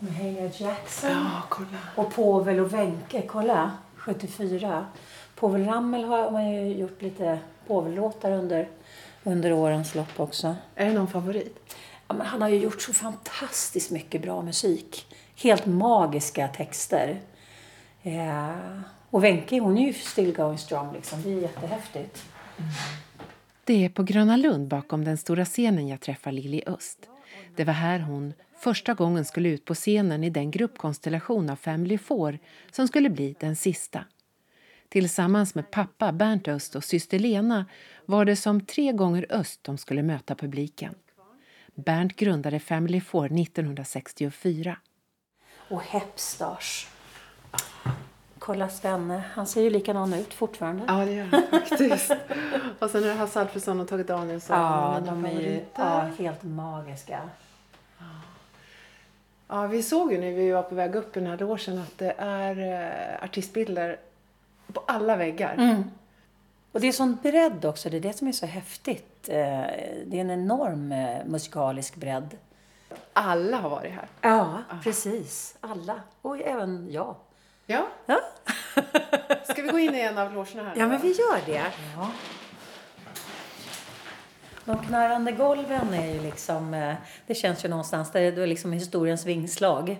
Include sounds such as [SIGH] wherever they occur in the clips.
Mahalia Jackson. Ja, kolla. Och Povel och Wenche, kolla. 74. Povel Ramel har man ju gjort lite Povel-låtar under, under årens lopp också. Är det någon favorit? Ja, men han har ju gjort så fantastiskt mycket bra musik. Helt magiska texter. Ja. Och Wenche, hon är ju still going strong liksom. Det är jättehäftigt. Det är på Gröna Lund bakom den stora scenen jag träffar Lili Öst. Det var här hon första gången skulle ut på scenen i den gruppkonstellation av Family Four som skulle bli den sista. Tillsammans med pappa Bernt Öst och syster Lena var det som tre gånger Öst de skulle möta publiken. Bernt grundade Family Four 1964. Och Hepstars. Kolla Svenne, han ser ju likadan ut fortfarande. Ja, det gör han faktiskt. och sen är det Hasse Alfredson och Tage Danielsson. Ja, de är ju ja, helt magiska. Ja, vi såg ju när vi var på väg upp i den här logen att det är eh, artistbilder på alla väggar. Mm. Och det är sån bredd också, det är det som är så häftigt. Eh, Det är en enorm eh, musikalisk bredd. Alla har varit här. Ja, precis. Alla. Och även jag. Ja. Ja, Ska vi gå in i en av logerna här? ja men vi gör det. Ja. De knarrande golven är ju liksom, eh, det känns ju någonstans, det är liksom historiens vingslag.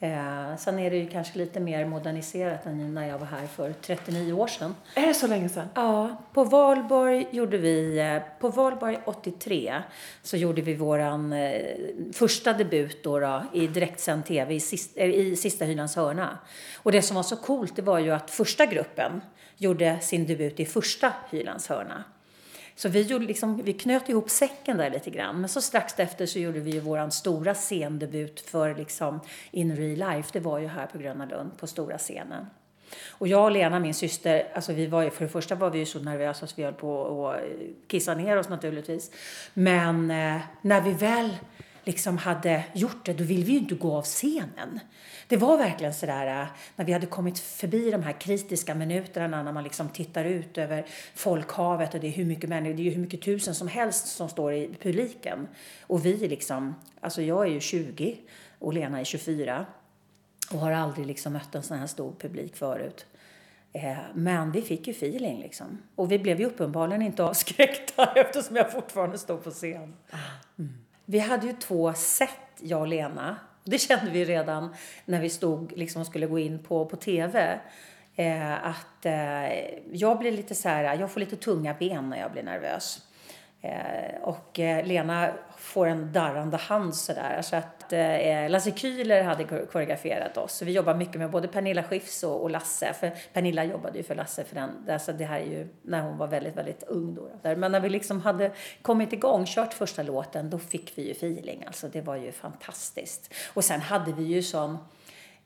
Eh, sen är det ju kanske lite mer moderniserat än när jag var här för 39 år sedan. Är det så länge sedan? Ja, på Valborg gjorde vi, eh, på Valborg 83 så gjorde vi våran eh, första debut då, då i direktsänd tv i, sist, eh, i Sista Hylands hörna. Och det som var så coolt det var ju att första gruppen gjorde sin debut i första Hylands hörna. Så vi, gjorde liksom, vi knöt ihop säcken där lite grann. Men så strax efter så gjorde vi ju vår stora scendebut för liksom in real life. Det var ju här på Gröna Lund på stora scenen. Och jag och Lena, min syster, alltså vi var ju, för det första var vi ju så nervösa att vi höll på att kissa ner oss naturligtvis. Men eh, när vi väl liksom hade gjort det, då ville vi ju inte gå av scenen. Det var verkligen sådär, eh, när vi hade kommit förbi de här kritiska minuterna när man liksom tittar ut över folkhavet och det är hur mycket människor, det är hur mycket tusen som helst som står i publiken. Och vi liksom, alltså jag är ju 20 och Lena är 24 och har aldrig liksom mött en sån här stor publik förut. Eh, Men vi fick ju feeling liksom. Och vi blev ju uppenbarligen inte avskräckta [LAUGHS] eftersom jag fortfarande stod på scen. Mm. Vi hade ju två sätt, jag och Lena. Det kände vi redan när vi stod liksom och skulle gå in på, på TV. Eh, att eh, jag blir lite så här, jag får lite tunga ben när jag blir nervös. Eh, och eh, Lena får en darrande hand sådär. Så att eh, eh, Lasse Kühler hade koreograferat oss. Så vi jobbar mycket med både Pernilla Schiffs och, och Lasse. För Pernilla jobbade ju för Lasse för den. Alltså det här är ju när hon var väldigt, väldigt ung då. Där. Men när vi liksom hade kommit igång, kört första låten, då fick vi ju feeling. Alltså det var ju fantastiskt. Och sen hade vi ju sån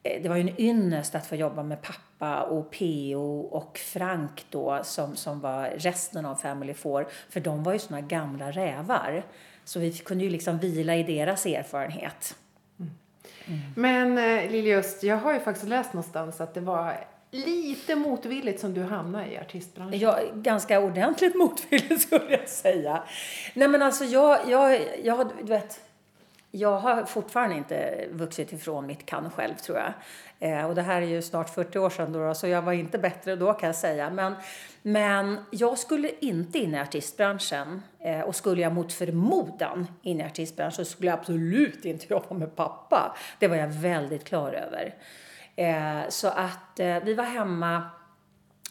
det var ju en ynnest att få jobba med pappa och P.O. och Frank då som, som var resten av Family Four. För de var ju såna gamla rävar. Så vi kunde ju liksom vila i deras erfarenhet. Men eh, Lili Öst, jag har ju faktiskt läst någonstans att det var lite motvilligt som du hamnade i artistbranschen. Jag, ganska ordentligt motvilligt [LAUGHS] skulle jag säga. Nej men alltså jag, jag, jag du vet, jag har fortfarande inte vuxit ifrån mitt kan själv tror jag. Eh, och det här är ju snart 40 år sedan då, så jag var inte bättre då kan jag säga. Men, men jag skulle inte in i artistbranschen. Eh, och skulle jag mot förmodan in i artistbranschen så skulle jag absolut inte jobba med pappa. Det var jag väldigt klar över. Eh, så att eh, vi var hemma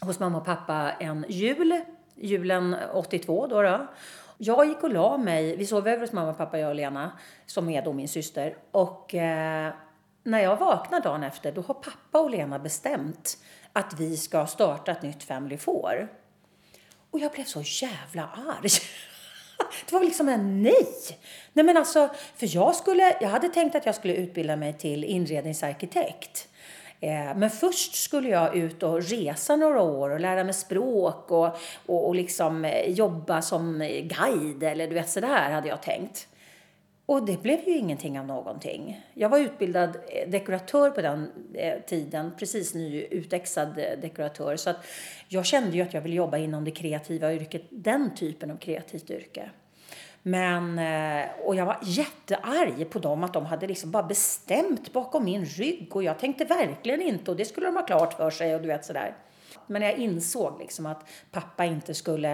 hos mamma och pappa en jul, julen 82 då. då. Jag gick och la mig, vi sov över hos mamma pappa, jag och Lena, som är då min syster. Och eh, när jag vaknar dagen efter, då har pappa och Lena bestämt att vi ska starta ett nytt Family Four. Och jag blev så jävla arg. [LAUGHS] Det var liksom en nej. Nej men alltså, för jag skulle, jag hade tänkt att jag skulle utbilda mig till inredningsarkitekt. Eh, men först skulle jag ut och resa några år och lära mig språk och, och, och liksom eh, jobba som guide eller du vet sådär hade jag tänkt. Och det blev ju ingenting av någonting. Jag var utbildad eh, dekoratör på den tiden, precis nyutexad dekoratör. Så att jag kände ju att jag ville jobba inom det kreativa yrket, den typen av kreativt yrke. Men, eh, och jag var jättearg på dem att de hade liksom bara bestämt bakom min rygg och jag tänkte verkligen inte och det skulle de ha klart för sig och du vet sådär. Men jag insåg liksom att pappa inte skulle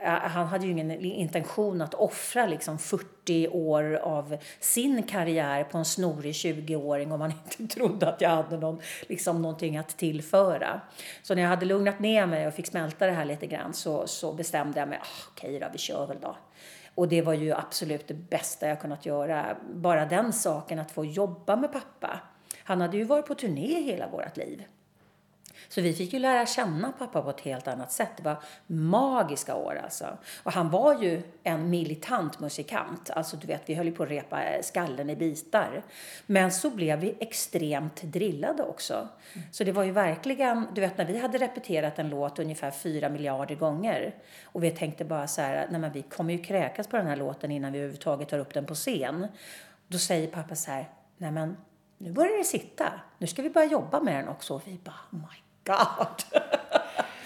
eh, han hade ju ingen intention att offra liksom 40 år av sin karriär på en snorig 20-åring om han [LAUGHS] inte trodde att jag hade någon, liksom någonting att tillföra. Så när jag hade lugnat ner mig och fick smälta det här lite grann så, så bestämde jag mig, ah, okej okay då, vi kör väl då. Och det var ju absolut det bästa jag kunnat göra. Bara den saken att få jobba med pappa. Han hade ju varit på turné hela vårt liv. Så vi fick ju lära känna pappa på ett helt annat sätt. Det var magiska år alltså. Och han var ju en militant musikant. Alltså du vet, vi höll ju på att repa eh, skallen i bitar. Men så blev vi extremt drillade också. Så det var ju verkligen, du vet när vi hade repeterat en låt ungefär fyra miljarder gånger och vi tänkte bara så här, nej men vi kommer ju kräkas på den här låten innan vi överhuvudtaget tar upp den på scen. Då säger pappa så här, nej men nu börjar det sitta. Nu ska vi börja jobba med den också. Och vi bara, oh my God. [LAUGHS]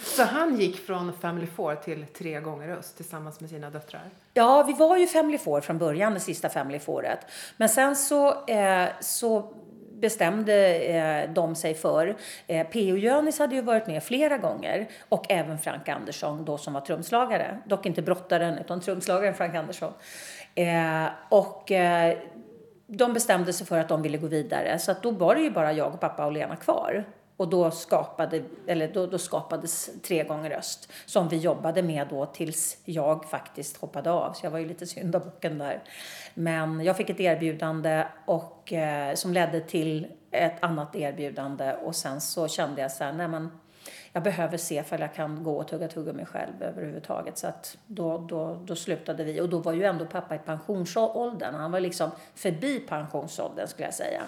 Så han gick från Family Four till Tre gånger Öst tillsammans med sina döttrar? Ja, vi var ju Family Four från början, det sista Family Fouret. Men sen så, eh, så bestämde eh, de sig för. Eh, P.O. Jönis hade ju varit med flera gånger och även Frank Andersson då som var trumslagare. Dock inte brottaren utan trumslagaren Frank Andersson. Eh, och eh, de bestämde sig för att de ville gå vidare så att då var det ju bara jag och pappa och Lena kvar. Och då, skapade, eller då, då skapades Tre gånger öst som vi jobbade med då tills jag faktiskt hoppade av. Så jag var ju lite syndabocken där. Men jag fick ett erbjudande och, eh, som ledde till ett annat erbjudande och sen så kände jag så här, nej men jag behöver se för jag kan gå och tugga tuggummi själv överhuvudtaget. Så att då, då, då slutade vi. Och då var ju ändå pappa i pensionsåldern. Han var liksom förbi pensionsåldern skulle jag säga.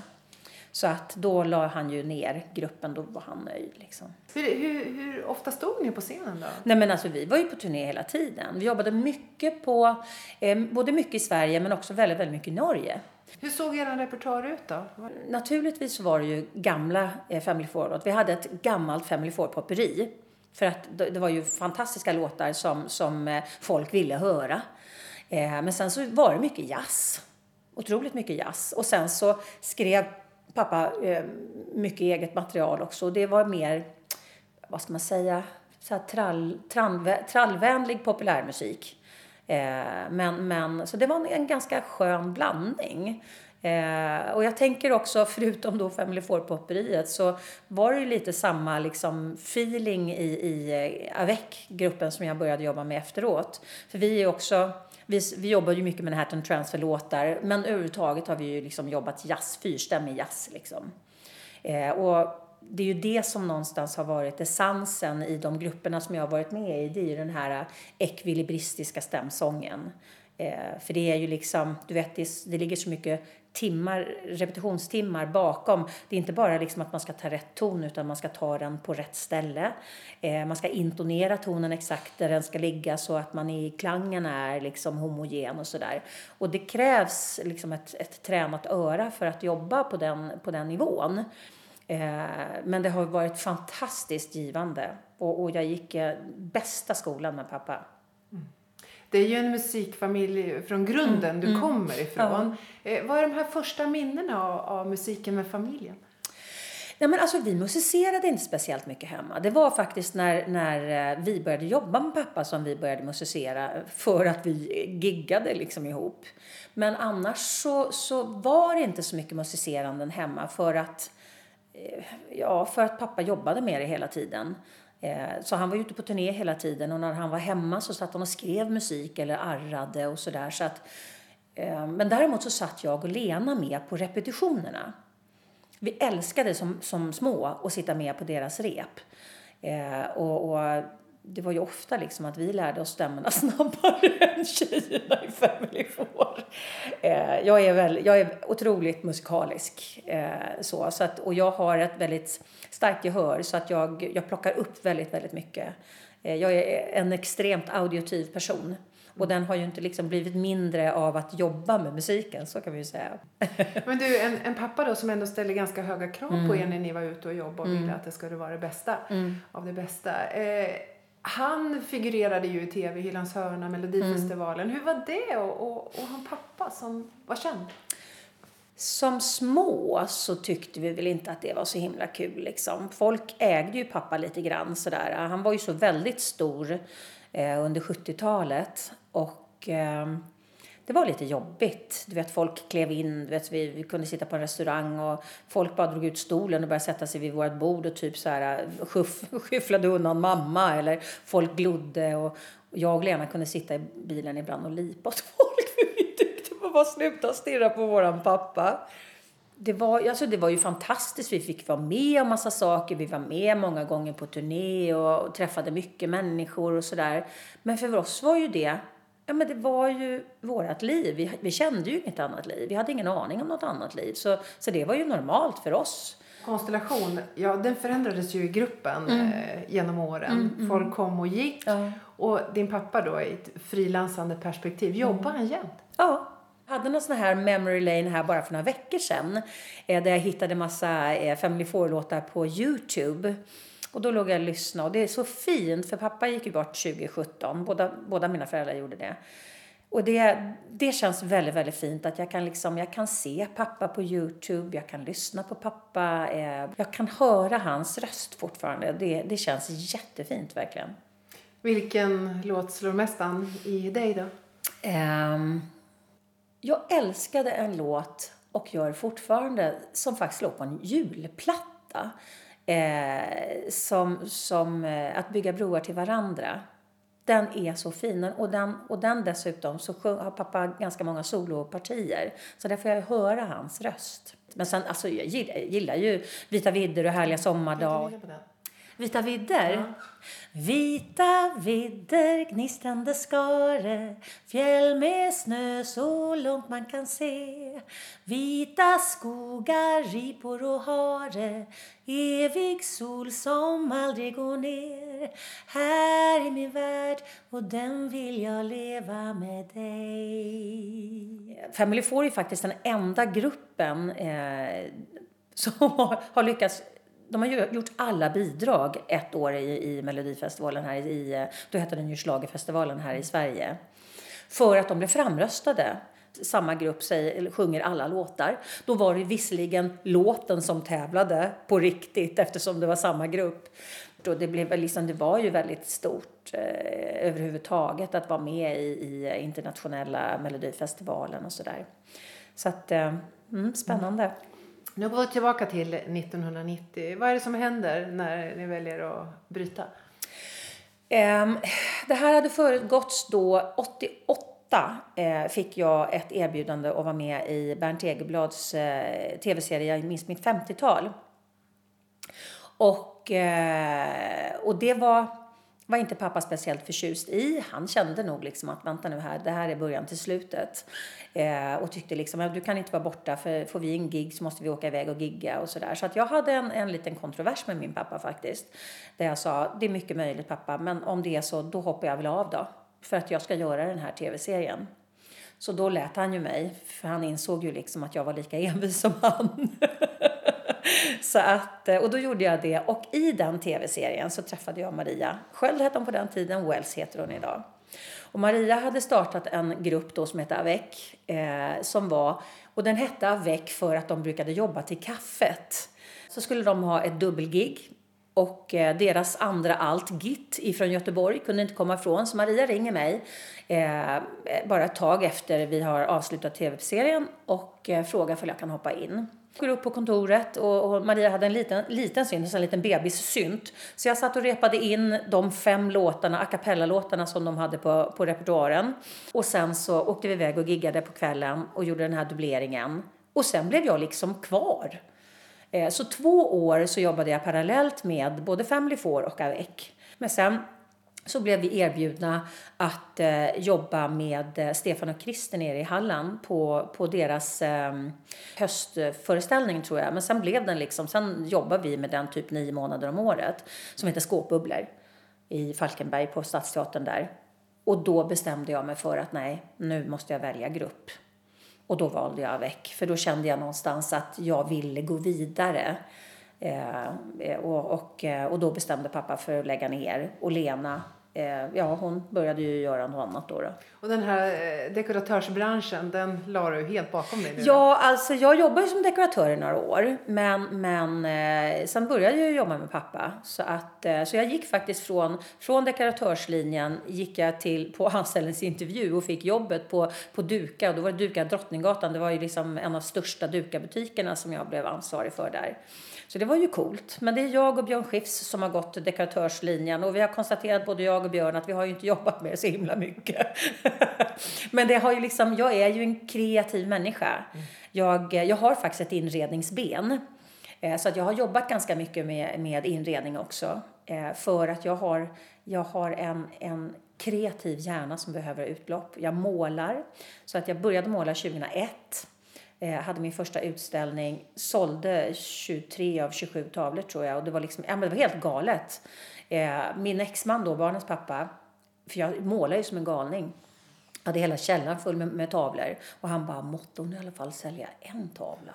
Så att då la han ju ner gruppen, då var han nöjd. Liksom. Hur, hur, hur, ofta stod ni på scenen då? Nej men alltså vi var ju på turné hela tiden. Vi jobbade mycket på, eh, både mycket i Sverige men också väldigt, väldigt mycket i Norge. Hur såg er repertoar ut då? Naturligtvis var det ju gamla eh, Family Four-låt. Vi hade ett gammalt Family Four-popperi. För att det var ju fantastiska låtar som, som eh, folk ville höra. Eh, men sen så var det mycket jazz. Otroligt mycket jazz. Och sen så skrev pappa eh, mycket eget material också. Det var mer, vad ska man säga, så här trall, trall, trallvänlig populärmusik. Eh, men, men, så det var en, en ganska skön blandning. Eh, och jag tänker också, [LAUGHS] förutom då Family Four-popperiet, så var det ju lite samma liksom, feeling i, i eh, Avec-gruppen som jag började jobba med efteråt. För vi är också vi, vi jobbar ju mycket med Manhattan Transfer-låtar, men överhuvudtaget har vi ju liksom jobbat jazz, fyrstämmig jazz. Liksom. Eh, och det är ju det som någonstans har varit essensen i de grupperna som jag har varit med i. Det är ju den här eh, ekvilibristiska stämsången. Eh, för det är ju liksom, du vet, det, det ligger så mycket timmar, repetitionstimmar bakom. Det är inte bara liksom att man ska ta rätt ton utan man ska ta den på rätt ställe. Eh, man ska intonera tonen exakt där den ska ligga så att man i klangen är liksom homogen och sådär. Och det krävs liksom ett, ett tränat öra för att jobba på den, på den nivån. Eh, men det har varit fantastiskt givande och, och jag gick eh, bästa skolan med pappa. Det är ju en musikfamilj från grunden mm. du mm. kommer ifrån. Ja. Eh, vad är de här första minnena av, av musiken med familjen? Nej, men alltså, vi musicerade inte speciellt mycket hemma. Det var faktiskt när, när eh, vi började jobba med pappa som vi började musicera för att vi giggade liksom ihop. Men annars så, så var det inte så mycket musiceranden hemma för att, eh, ja, för att pappa jobbade med det hela tiden. Eh, så han var ute på turné hela tiden och när han var hemma så satt han och skrev musik eller arrade och sådär. Så eh, men däremot så satt jag och Lena med på repetitionerna. Vi älskade som, som små att sitta med på deras rep. Eh, och, och det var ju ofta liksom att vi lärde oss stämmorna [LAUGHS] snabbare än tjejerna i Family Four. Eh, jag, är väl, jag är otroligt musikalisk. Eh, så, så att, och jag har ett väldigt starkt gehör så att jag, jag plockar upp väldigt, väldigt mycket. Eh, jag är en extremt audiotiv person. Och den har ju inte liksom blivit mindre av att jobba med musiken, så kan vi ju säga. [LAUGHS] Men du, en, en pappa då som ändå ställer ganska höga krav mm. på er när ni var ute och jobbade och mm. ville att det skulle vara det bästa mm. av det bästa. Eh, Han figurerade ju i tv, Hylands hörna, Melodifestivalen. Hur var det att och, och ha en pappa som var känd? Som små så tyckte vi väl inte att det var så himla kul. Liksom. Folk ägde ju pappa lite grann sådär. Han var ju så väldigt stor eh, under 70-talet. Och eh, det var lite jobbigt. Du vet, folk klev in, du vet, vi, vi kunde sitta på en restaurang och folk bara drog ut stolen och började sätta sig vid vårt bord och typ så här eh, skyff, [LAUGHS] skyfflade undan mamma eller folk glodde och, och jag och Lena kunde sitta i bilen ibland och lipa åt [LAUGHS] folk för vi tyckte man bara sluta stirra på våran pappa. Det var, alltså det var ju fantastiskt. Vi fick vara med om massa saker. Vi var med många gånger på turné och, och träffade mycket människor och sådär. Men för oss var ju det Ja, men det var ju vårt liv. Vi, vi kände ju inget annat liv. Vi hade ingen aning om något annat liv. Så, så det var ju normalt för oss. Konstellation, ja den förändrades ju i gruppen mm. eh, genom åren. Mm, mm. Folk kom och gick. Ja. Och din pappa då i ett frilansande perspektiv, jobbar han jämt? Ja. Jag hade någon sån här memory lane här bara för några veckor sedan. Eh, där jag hittade massa eh, Family Four-låtar på Youtube. Och då låg jag och lyssnade och det är så fint för pappa gick ju bort 2017. Båda, båda mina föräldrar gjorde det. Och det, det känns väldigt, väldigt fint att jag kan, liksom, jag kan se pappa på Youtube, jag kan lyssna på pappa, eh, jag kan höra hans röst fortfarande. Det, det känns jättefint verkligen. Vilken låt slår mest an i dig då? Um, jag älskade en låt och gör fortfarande som faktiskt låg på en julplatta. Eh, som, som eh, att bygga broar till varandra. Den är så fin. Och den, och den dessutom så har pappa ganska många solopartier. Så där får jag höra hans röst. Men sen, alltså jag gillar, jag gillar ju Vita vidder och Härliga sommardag. Vita vidder? Ja. Vita vidder, gnistrande skare. Fjäll med snö så långt man kan se. Vita skogar, ripor och hare. Evig sol som aldrig går ner. Här är min värld och den vill jag leva med dig. Family Four är faktiskt den enda gruppen eh, [LAUGHS] som har, har lyckats de har gjort alla bidrag ett år i, i Melodifestivalen här i, då heter den ju Schlagerfestivalen här i Sverige. För att de blev framröstade. Samma grupp säger, sjunger alla låtar. Då var det visserligen låten som tävlade på riktigt eftersom det var samma grupp. Och det, blev liksom, det var ju väldigt stort eh, överhuvudtaget att vara med i, i internationella Melodifestivalen och sådär. Så att, eh, mm, spännande. Mm. Nu går vi tillbaka till 1990. Vad är det som händer när ni väljer att bryta? Ehm, det här hade föregåtts då 88 eh, fick jag ett erbjudande att vara med i Bernt Egeblads eh, tv-serie Jag minns mitt 50-tal. Och, eh, och det var var inte pappa speciellt förtjust i. Han kände nog liksom att vänta nu här, det här är början till slutet. Eh, och tyckte liksom att du kan inte vara borta för får vi en gig så måste vi åka iväg och gigga och sådär. Så att jag hade en, en liten kontrovers med min pappa faktiskt. Där jag sa, det är mycket möjligt pappa, men om det är så, då hoppar jag väl av då. För att jag ska göra den här tv-serien. Så då lät han ju mig, för han insåg ju liksom att jag var lika envis som han. [LAUGHS] så att, och då gjorde jag det. Och i den tv-serien så träffade jag Maria. Sköld hette hon på den tiden, Wells heter hon idag. Och Maria hade startat en grupp då som hette Avec. Eh, som var, och den hette Avec för att de brukade jobba till kaffet. Så skulle de ha ett dubbelgig. Och eh, deras andra alt, Git, ifrån Göteborg, kunde inte komma ifrån. Så Maria ringer mig eh, bara ett tag efter vi har avslutat tv-serien och eh, frågar om jag kan hoppa in. Går upp på kontoret och, och Maria hade en liten, liten synt, alltså en liten bebissynt. Så jag satt och repade in de fem låtarna, a cappella-låtarna som de hade på, på repertoaren. Och sen så åkte vi iväg och giggade på kvällen och gjorde den här dubbleringen. Och sen blev jag liksom kvar. Eh, så två år så jobbade jag parallellt med både Family Four och Avec. Men sen så blev vi erbjudna att eh, jobba med eh, Stefan och Christer nere i Halland på, på deras eh, höstföreställning tror jag. Men sen blev den liksom, sen jobbar vi med den typ nio månader om året som heter Skåpbubblor i Falkenberg på Stadsteatern där. Och då bestämde jag mig för att nej, nu måste jag välja grupp. Och då valde jag Avec, för då kände jag någonstans att jag ville gå vidare och, och, eh, och då bestämde pappa för att lägga ner. Och Lena eh, ja, hon började ju göra något annat då. då. Och den här eh, dekoratörsbranschen, den la du helt bakom dig nu? Ja, alltså jag jobbade som dekoratör i några år. Men, men eh, sen började jag jobba med pappa. Så, att, eh, så jag gick faktiskt från, från dekoratörslinjen gick jag till, på [LAUGHS] anställningsintervju och fick jobbet på, på Duka. Och då var det Duka Drottninggatan. Det var ju liksom en av de största Duka-butikerna som jag blev ansvarig för där. Så det var ju coolt. Men det är jag och Björn Skifs som har gått dekoratörslinjen och vi har konstaterat både jag och Björn att vi har ju inte jobbat med det så himla mycket. [LAUGHS] Men det har ju liksom, jag är ju en kreativ människa. Jag, jag har faktiskt ett inredningsben. Eh, så att jag har jobbat ganska mycket med, med inredning också. Eh, för att jag har, jag har en, en kreativ hjärna som behöver utlopp. Jag målar. Så att jag började måla 2001 hade min första utställning, sålde 23 av 27 tavlor tror jag och det var liksom, ja men det var helt galet. Eh, min exman då, barnens pappa, för jag målar ju som en galning, hade hela källaren full med, med tavlor och han bara, måtte hon i alla fall sälja en tavla?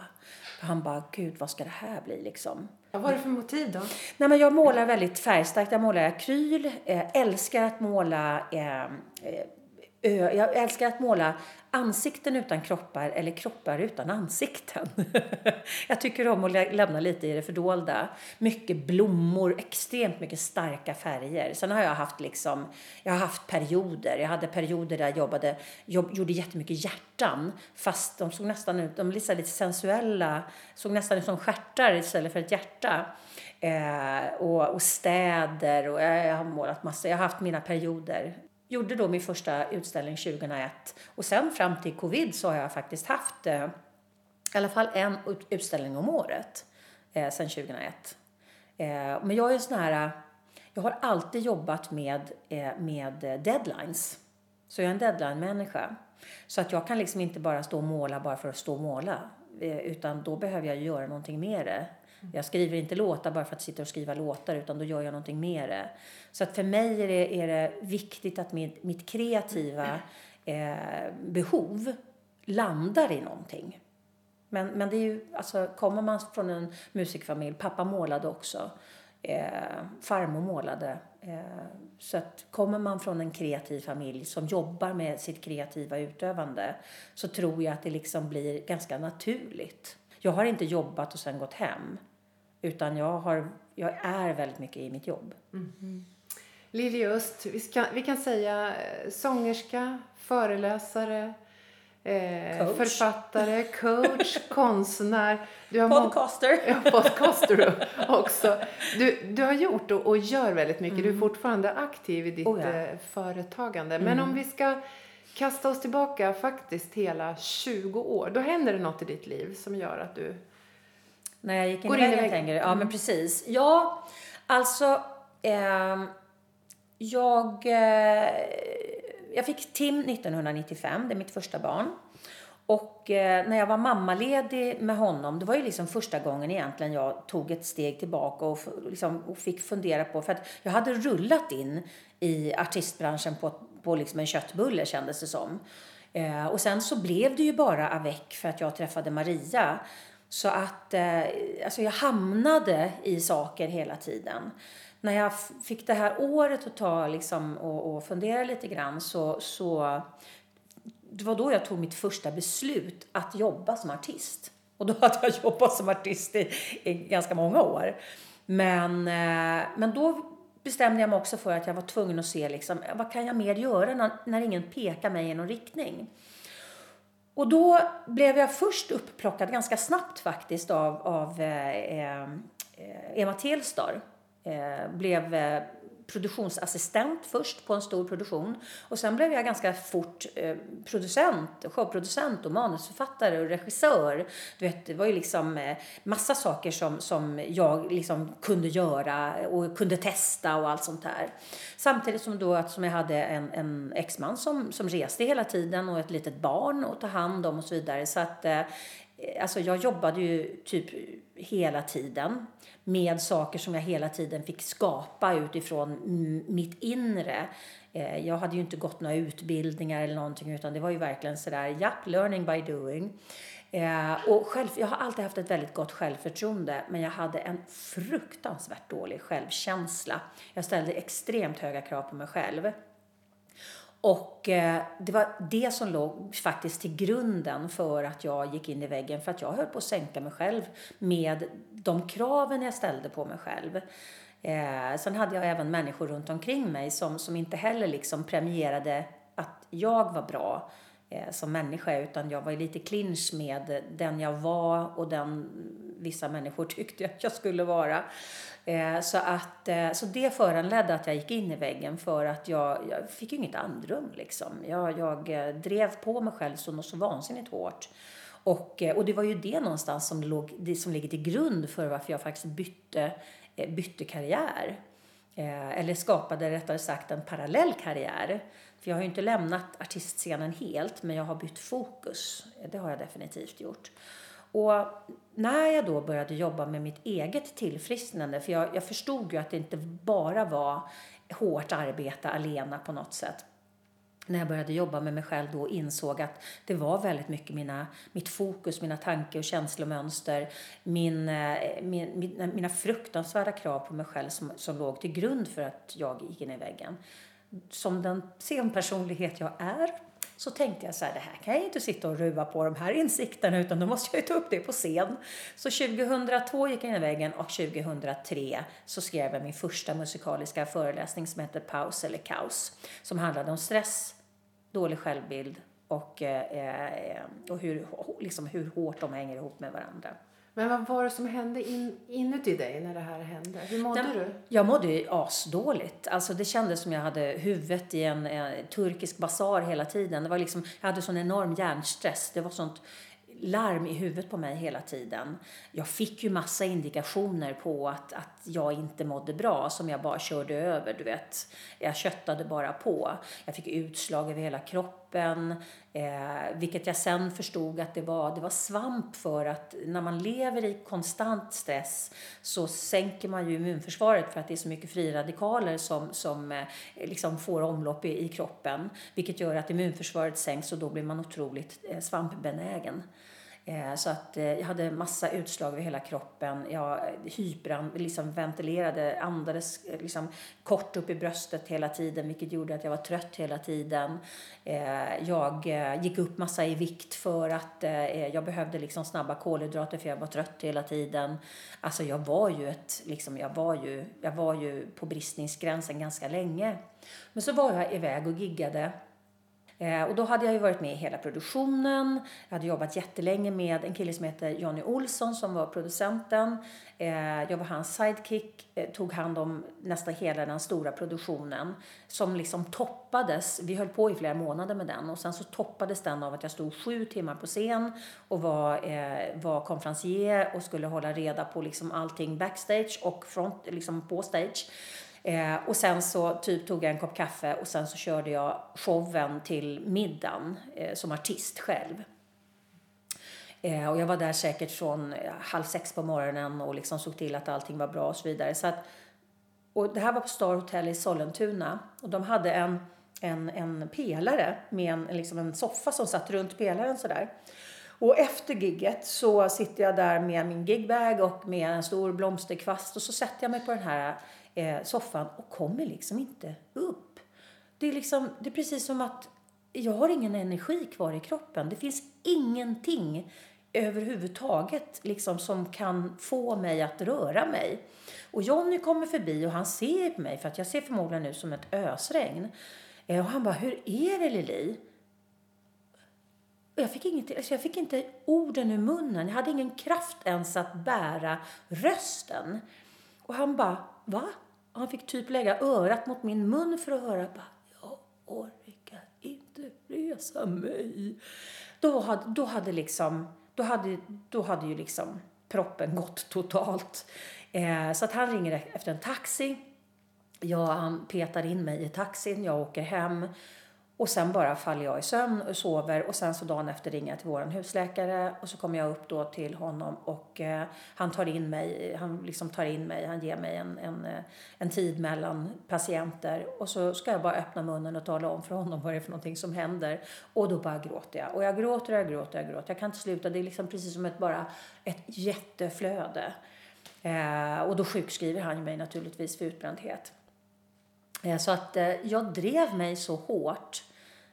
För han bara, gud vad ska det här bli liksom? Vad var det för motiv då? Nej, men jag målar väldigt färgstarkt. Jag målar akryl, eh, älskar att måla eh, eh Eh, jag älskar att måla ansikten utan kroppar eller kroppar utan ansikten. [LAUGHS] jag tycker om att lämna lite i det fördolda. Mycket blommor, extremt mycket starka färger. Sen har jag haft liksom, jag har haft perioder. Jag hade perioder där jag jobbade, jobb, gjorde jättemycket hjärtan. Fast de såg nästan ut, de lite, lite sensuella, såg nästan ut som stjärtar istället för ett hjärta. Eh, och, och, städer och jag, jag har målat massor. Jag har haft mina perioder gjorde då min första utställning 2001 och sen fram till covid så har jag faktiskt haft eh, i alla fall en utställning om året eh, sedan 2001. Eh, men jag är en sån här, jag har alltid jobbat med, eh, med deadlines. Så jag är en deadline-människa. Så att jag kan liksom inte bara stå och måla bara för att stå och måla. Eh, utan då behöver jag göra någonting med det. Jag skriver inte låtar bara för att sitta och skriva låtar utan då gör jag någonting med det. Så att för mig är det, är det viktigt att mitt, mitt kreativa eh, behov landar i någonting. Men, men det är ju, alltså, kommer man från en musikfamilj, pappa målade också, eh, farmor målade. Eh, så att kommer man från en kreativ familj som jobbar med sitt kreativa utövande så tror jag att det liksom blir ganska naturligt. Jag har inte jobbat och sen gått hem. Utan jag, har, jag är väldigt mycket i mitt jobb. Mm. Lili Öst, vi, ska, vi kan säga eh, sångerska, föreläsare, eh, coach. författare, coach, [LAUGHS] konstnär. Du har podcaster. Ja, podcaster också. Du, du har gjort och, och gör väldigt mycket. Mm. Du är mm. fortfarande aktiv i ditt oh ja. Eh, företagande. Mm. Men om vi ska kasta oss tillbaka faktiskt hela 20 år. Då händer det något i ditt liv som gör att du när jag gick in Går i väggen, tänker Ja, men mm. precis. Ja, alltså... Eh, jag, eh, jag fick Tim 1995, det är mitt första barn. Och eh, när jag var mammaledig med honom, det var ju liksom första gången egentligen jag tog ett steg tillbaka och, liksom, och fick fundera på, för att jag hade rullat in i artistbranschen på, på liksom en köttbulle kändes det som. Eh, och sen så blev det ju bara avec för att jag träffade Maria. Så att eh, alltså jag hamnade i saker hela tiden. När jag fick det här året att ta liksom, och, och fundera lite grann så, så det var då jag tog mitt första beslut att jobba som artist. Och då [LAUGHS] hade jag jobbat som artist i, i ganska många år. Men, eh, men då bestämde jag mig också för att jag var tvungen att se liksom, vad kan jag mer göra när, när ingen pekar mig i någon riktning. Och då blev jag först uppplockad ganska snabbt faktiskt av, av eh, eh, Emma Telstar. Eh, blev eh, produktionsassistent först på en stor produktion. Och sen blev jag ganska fort eh, producent, showproducent och manusförfattare och regissör. Du vet, det var ju liksom eh, massa saker som, som jag liksom kunde göra och kunde testa och allt sånt där. Samtidigt som, då, att, som jag hade en, en exman som, som reste hela tiden och ett litet barn att ta hand om och så vidare. Så att eh, Eh, alltså jag jobbade ju typ hela tiden med saker som jag hela tiden fick skapa utifrån mitt inre. Eh, jag hade ju inte gått några utbildningar eller någonting utan det var ju verkligen sådär, japp, learning by doing. Eh, och själv, jag har alltid haft ett väldigt gott självförtroende men jag hade en fruktansvärt dålig självkänsla. Jag ställde extremt höga krav på mig själv. Och eh, det var det som låg faktiskt till grunden för att jag gick in i väggen. För att jag höll på att sänka mig själv med de kraven jag ställde på mig själv. Eh, sen hade jag även människor runt omkring mig som, som inte heller liksom premierade att jag var bra eh, som människa utan jag var lite clinch med den jag var och den vissa människor [LAUGHS] tyckte att jag skulle vara. Eh, så, att, eh, så det föranledde att jag gick in i väggen för att jag, jag fick inget andrum. Liksom. Jag, jag eh, drev på mig själv så, så vansinnigt hårt. Och, eh, och det var ju det någonstans som, låg, det som ligger till grund för varför jag faktiskt bytte, eh, bytte karriär. Eller skapade rättare sagt en parallell karriär. För jag har ju inte lämnat artistscenen helt, men jag har bytt fokus. Det har jag definitivt gjort. Och när jag då började jobba med mitt eget tillfrisknande, för jag, jag förstod ju att det inte bara var hårt arbete alena på något sätt. När jag började jobba med mig själv då insåg att det var väldigt mycket mina, mitt fokus, mina tanke och känslomönster, min, eh, min, mina, mina fruktansvärda krav på mig själv som, som låg till grund för att jag gick in i väggen. Som den scenpersonlighet jag är så tänkte jag så här, det här kan jag inte sitta och ruva på de här insikterna utan då måste jag ju ta upp det på scen. Så 2002 gick jag in i väggen och 2003 så skrev jag min första musikaliska föreläsning som heter Paus eller kaos. Som handlade om stress, dålig självbild och, eh, eh och hur, liksom hur hårt de hänger ihop med varandra. Men vad var det som hände in, inuti dig när det här hände? Hur mådde Den, du? Jag mådde ju asdåligt. Alltså det kändes som jag hade huvudet i en, en turkisk basar hela tiden. Det var liksom, jag hade sån enorm hjärnstress. Det var sånt larm i huvudet på mig hela tiden. Jag fick ju massa indikationer på att, att jag inte mådde bra som jag bara körde över, du vet. Jag köttade bara på. Jag fick utslag över hela kroppen, eh, vilket jag sen förstod att det var, det var svamp för att när man lever i konstant stress så sänker man ju immunförsvaret för att det är så mycket friradikaler som, som eh, liksom får omlopp i, i kroppen, vilket gör att immunförsvaret sänks och då blir man otroligt eh, svampbenägen. Eh, så att eh, jag hade massa utslag över hela kroppen. Jag eh, hyperan, liksom ventilerade, andades liksom kort upp i bröstet hela tiden vilket gjorde att jag var trött hela tiden. Jag gick upp massa i vikt för att jag behövde liksom snabba kolhydrater för jag var trött hela tiden. Alltså jag var ju, ett, liksom, jag var ju, jag var ju på bristningsgränsen ganska länge. Men så var jag iväg och giggade Eh, och då hade jag ju varit med i hela produktionen. Jag hade jobbat jättelänge med en kille som heter Johnny Olsson som var producenten. Eh, jag var hans sidekick, eh, tog hand om nästan hela den stora produktionen som liksom toppades. Vi höll på i flera månader med den och sen så toppades den av att jag stod sju timmar på scen och var, eh, var konferencier och skulle hålla reda på liksom allting backstage och front, liksom på stage. Eh, och sen så typ tog jag en kopp kaffe och sen så körde jag showen till middagen eh, som artist själv. Eh, och jag var där säkert från eh, halv sex på morgonen och liksom såg till att allting var bra och så vidare. Så att, och det här var på Star Hotel i Sollentuna och de hade en, en, en pelare med en, liksom en soffa som satt runt pelaren sådär. Och efter gigget så sitter jag där med min gigbag och med en stor blomsterkvast och så sätter jag mig på den här eh, soffan och kommer liksom inte upp. Det är, liksom, det är precis som att jag har ingen energi kvar i kroppen. Det finns ingenting överhuvudtaget liksom, som kan få mig att röra mig. Och Jonny kommer förbi och han ser på mig, för att jag ser förmodligen ut som ett ösregn. Eh, och han bara, hur är det Lili? jag fick, inget, alltså jag fick inte orden ur munnen. Jag hade ingen kraft ens att bära rösten. Och han bara, va? Och han fick typ lägga örat mot min mun för att höra bara, jag orkar inte resa mig. Då hade, då hade liksom, då hade, då hade ju liksom proppen gått totalt. Eh, så att han ringer efter en taxi. Jag, han petar in mig i taxin, jag åker hem. Och sen bara faller jag i sömn och sover och sen så dagen efter ringer jag till våran husläkare och så kommer jag upp då till honom och eh, han tar in mig, han liksom tar in mig, han ger mig en, en, eh, en tid mellan patienter och så ska jag bara öppna munnen och tala om för honom vad det är för någonting som händer och då bara gråter jag och jag gråter och jag gråter och jag gråter. Jag kan inte sluta, det är liksom precis som ett bara ett jätteflöde. Eh, och då sjukskriver han mig naturligtvis för utbrändhet. Eh, så att eh, jag drev mig så hårt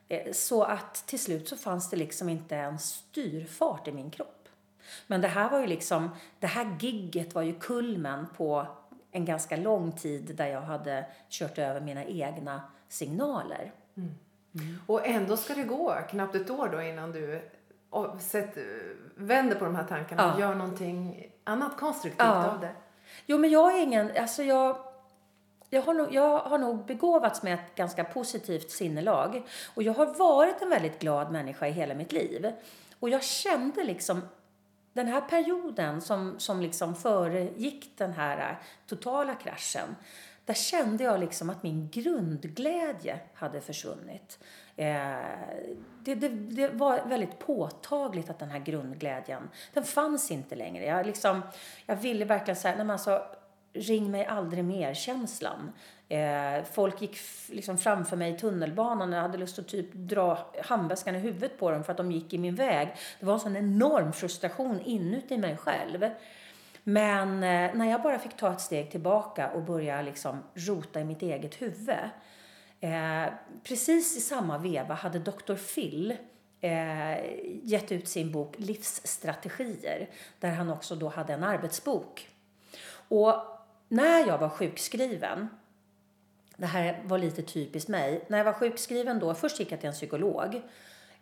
eh, så att till slut så fanns det liksom inte en styrfart i min kropp. Men det här var ju liksom, det här gigget var ju kulmen på en ganska lång tid där jag hade kört över mina egna signaler. Mm. Mm. Och ändå ska det gå knappt ett år då innan du sett, vänder på de här tankarna ja. och gör någonting annat konstruktivt ja. av det. Jo, men jag är ingen, alltså jag jag har, nog, jag har nog begåvats med ett ganska positivt sinnelag. Och jag har varit en väldigt glad människa i hela mitt liv. Och jag kände liksom den här perioden som, som liksom föregick den här äh, totala kraschen. Där kände jag liksom att min grundglädje hade försvunnit. Eh, det, det, det, var väldigt påtagligt att den här grundglädjen, den fanns inte längre. Jag, liksom, jag ville verkligen säga, nej men alltså, ring mig aldrig mer-känslan. Eh, folk gick liksom framför mig i tunnelbanan och jag hade lust att typ dra handväskan i huvudet på dem för att de gick i min väg. Det var en sån enorm frustration inuti mig själv. Men eh, när jag bara fick ta ett steg tillbaka och börja liksom rota i mitt eget huvud. Eh, precis i samma veva hade Dr. Phil eh, gett ut sin bok Livsstrategier där han också då hade en arbetsbok. Och när jag var sjukskriven, det här var lite typiskt mig, när jag var sjukskriven då, först gick jag till en psykolog.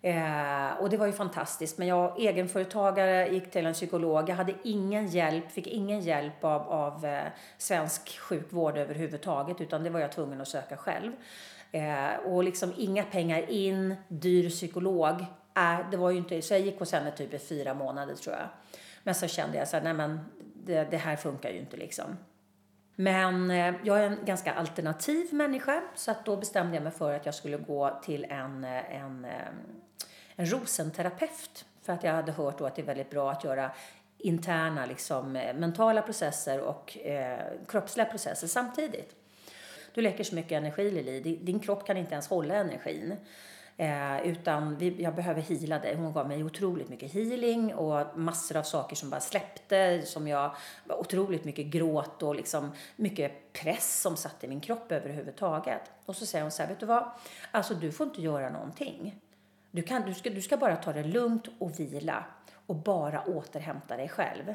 Eh, och det var ju fantastiskt. Men jag egenföretagare gick till en psykolog. Jag hade ingen hjälp, fick ingen hjälp av, av eh, svensk sjukvård överhuvudtaget. Utan det var jag tvungen att söka själv. Eh, och liksom inga pengar in, dyr psykolog. Äh, det var ju inte, så jag gick hos henne typ i fyra månader tror jag. Men så kände jag så här, nej men det, det här funkar ju inte liksom. Men eh, jag är en ganska alternativ människa så att då bestämde jag mig för att jag skulle gå till en, eh, en, eh, en rosenterapeut. För att jag hade hört då att det är väldigt bra att göra interna liksom, mentala processer och eh, kroppsliga processer samtidigt. Du läcker så mycket energi Lili, din kropp kan inte ens hålla energin. Eh, utan vi, jag behöver hila dig. Hon gav mig otroligt mycket healing och massor av saker som bara släppte. Som jag, otroligt mycket gråt och liksom mycket press som satt i min kropp överhuvudtaget. Och så säger hon så här, vet du vad? Alltså du får inte göra någonting. Du, kan, du, ska, du ska bara ta det lugnt och vila och bara återhämta dig själv.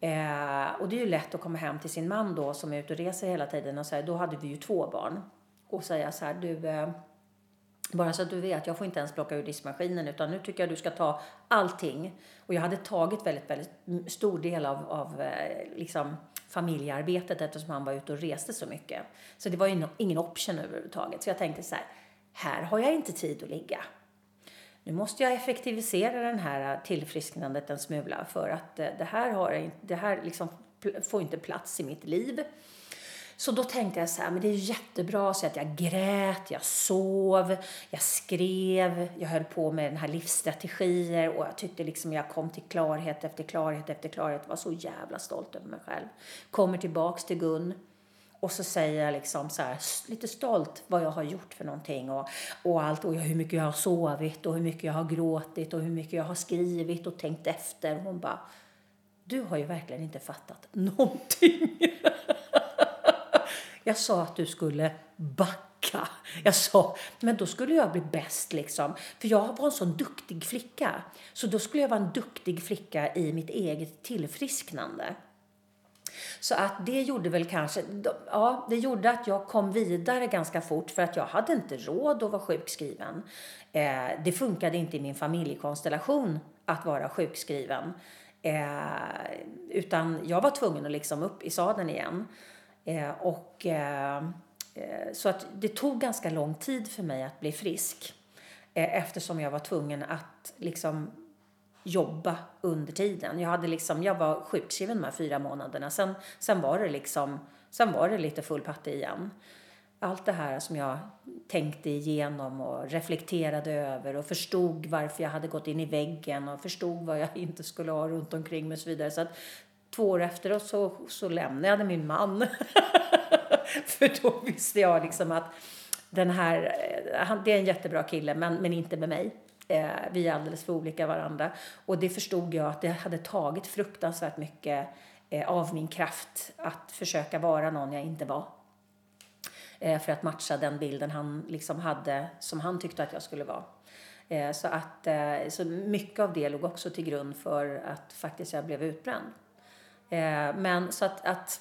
Eh, och det är ju lätt att komma hem till sin man då som är ute och reser hela tiden och säga, då hade vi ju två barn. Och säga så här, du eh, bara så att du vet, jag får inte ens plocka ur diskmaskinen utan nu tycker jag du ska ta allting. Och jag hade tagit väldigt, väldigt stor del av, av eh, liksom familjearbetet eftersom han var ute och reste så mycket. Så det var ju ingen option överhuvudtaget. Så jag tänkte så här, här har jag inte tid att ligga. Nu måste jag effektivisera den här eh, tillfrisknandet en smula för att eh, det här, har, det här liksom får inte plats i mitt liv. Så då tänkte jag så här, men det är jättebra så att jag grät, jag sov, jag skrev, jag höll på med den här livsstrategier och jag tyckte liksom jag kom till klarhet efter klarhet efter klarhet. Jag var så jävla stolt över mig själv. Kommer tillbaks till Gun och så säger jag liksom så här, lite stolt vad jag har gjort för någonting och, och allt och hur mycket jag har sovit och hur mycket jag har gråtit och hur mycket jag har skrivit och tänkt efter. Hon bara, du har ju verkligen inte fattat någonting. [LAUGHS] Jag sa att du skulle backa. Jag sa, men då skulle jag bli bäst liksom. För jag var en sån duktig flicka. Så då skulle jag vara en duktig flicka i mitt eget tillfrisknande. Så att det gjorde väl kanske, ja, det gjorde att jag kom vidare ganska fort för att jag hade inte råd att vara sjukskriven. Eh, det funkade inte i min familjekonstellation att vara sjukskriven. Eh, utan jag var tvungen att liksom upp i sadeln igen. Eh, och, eh, eh, så att det tog ganska lång tid för mig att bli frisk eh, eftersom jag var tvungen att liksom jobba under tiden. Jag, hade liksom, jag var sjukskriven de här fyra månaderna. Sen, sen, var det liksom, sen var det lite full patte igen. allt det här som jag tänkte igenom och reflekterade över och förstod varför jag hade gått in i väggen och förstod vad jag [LAUGHS] inte skulle ha runt omkring mig och så vidare. Så att två år efteråt så, så lämnade jag min man. [LAUGHS] För då visste jag liksom att den här, eh, han, det är en jättebra kille men, men inte med mig. Eh, vi är alldeles för olika varandra. Och det förstod jag att det hade tagit fruktansvärt mycket eh, av min kraft att försöka vara någon jag inte var. Eh, för att matcha den bilden han liksom hade, som han tyckte att jag skulle vara. Eh, så, att, eh, så mycket av det låg också till grund för att faktiskt jag blev utbränd. Eh, men så att, att